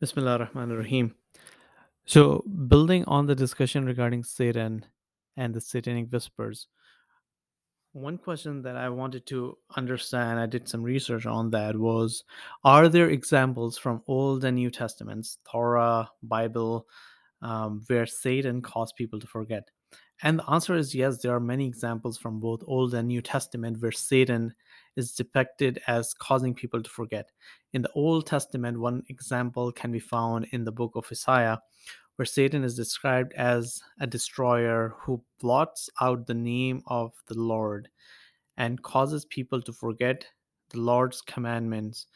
Bismillah ar-Rahman ar-Rahim. So, building on the discussion regarding Satan and the satanic whispers, one question that I wanted to understand, I did some research on that, was Are there examples from Old and New Testaments, Torah, Bible, um, where Satan caused people to forget? And the answer is yes, there are many examples from both Old and New Testament where Satan is depicted as causing people to forget. In the Old Testament, one example can be found in the book of Isaiah, where Satan is described as a destroyer who blots out the name of the Lord and causes people to forget the Lord's commandments.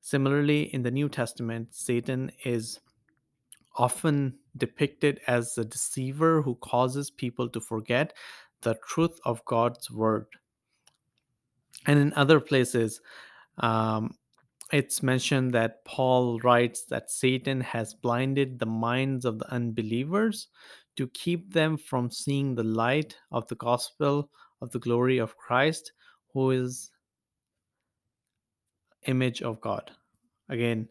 Similarly, in the New Testament, Satan is often depicted as a deceiver who causes people to forget the truth of God's word. And in other places, um, it's mentioned that Paul writes that Satan has blinded the minds of the unbelievers to keep them from seeing the light of the gospel of the glory of Christ, who is image of God. Again,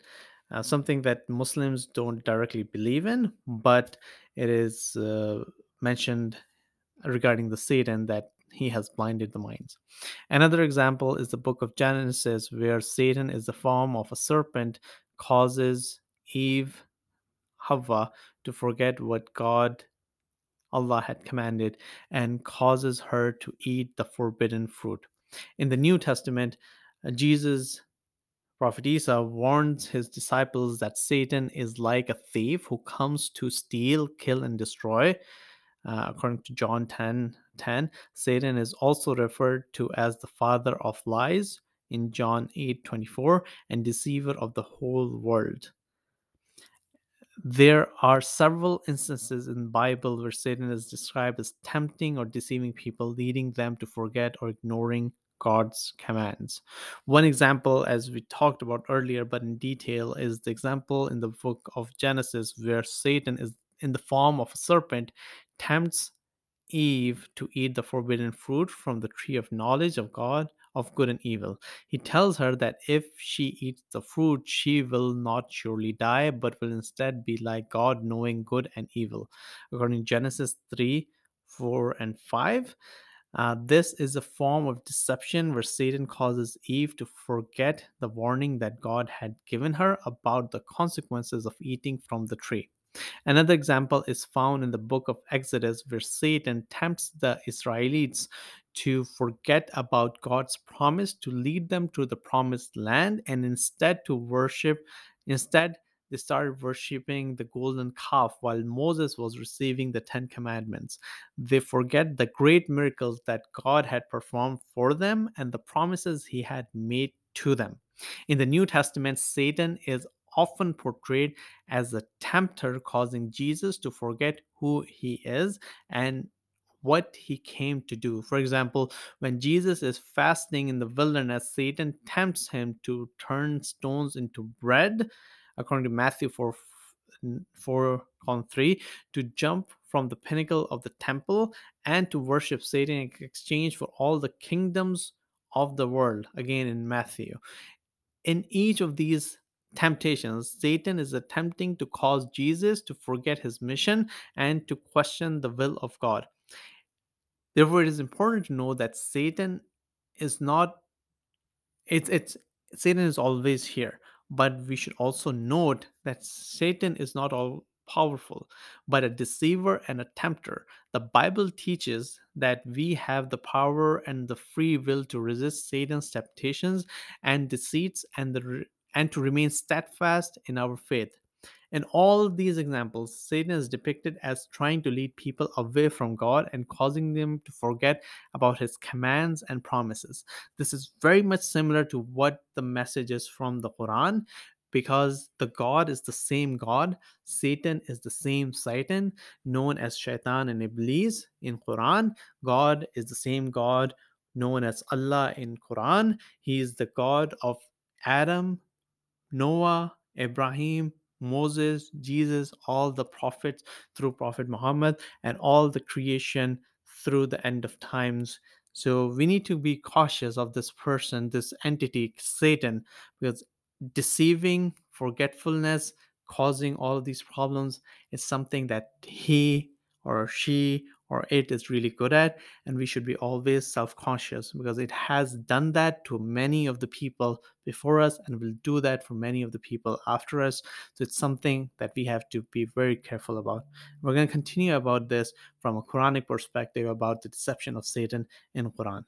uh, something that Muslims don't directly believe in, but it is uh, mentioned regarding the Satan that he has blinded the minds. Another example is the book of Genesis, where Satan is the form of a serpent, causes Eve, Hawa, to forget what God, Allah, had commanded, and causes her to eat the forbidden fruit. In the New Testament, uh, Jesus Prophet Isa warns his disciples that Satan is like a thief who comes to steal, kill, and destroy. Uh, according to John 10 10, Satan is also referred to as the father of lies in John 8 24 and deceiver of the whole world. There are several instances in the Bible where Satan is described as tempting or deceiving people, leading them to forget or ignoring God's commands. One example, as we talked about earlier, but in detail, is the example in the book of Genesis where Satan is in the form of a serpent, tempts Eve to eat the forbidden fruit from the tree of knowledge of God, of good and evil. He tells her that if she eats the fruit, she will not surely die, but will instead be like God, knowing good and evil. According to Genesis 3 4 and 5. Uh, this is a form of deception where Satan causes Eve to forget the warning that God had given her about the consequences of eating from the tree. Another example is found in the book of Exodus, where Satan tempts the Israelites to forget about God's promise to lead them to the promised land and instead to worship, instead, they started worshiping the golden calf while Moses was receiving the Ten Commandments. They forget the great miracles that God had performed for them and the promises he had made to them. In the New Testament, Satan is often portrayed as a tempter, causing Jesus to forget who he is and what he came to do. For example, when Jesus is fasting in the wilderness, Satan tempts him to turn stones into bread, according to Matthew 4 4 on 3, to jump from the pinnacle of the temple and to worship Satan in exchange for all the kingdoms of the world, again in Matthew. In each of these temptations, Satan is attempting to cause Jesus to forget his mission and to question the will of God. Therefore, it is important to know that Satan is not it's it's Satan is always here, but we should also note that Satan is not all powerful, but a deceiver and a tempter. The Bible teaches that we have the power and the free will to resist Satan's temptations and deceits and the and to remain steadfast in our faith. In all these examples, Satan is depicted as trying to lead people away from God and causing them to forget about his commands and promises. This is very much similar to what the message is from the Quran because the God is the same God, Satan is the same Satan, known as Shaitan and Iblis in Quran. God is the same God known as Allah in Quran. He is the God of Adam, Noah, Ibrahim, Moses, Jesus, all the prophets through Prophet Muhammad, and all the creation through the end of times. So we need to be cautious of this person, this entity, Satan, because deceiving forgetfulness causing all of these problems is something that he or she or it is really good at and we should be always self-conscious because it has done that to many of the people before us and will do that for many of the people after us. So it's something that we have to be very careful about. We're going to continue about this from a quranic perspective about the deception of satan in quran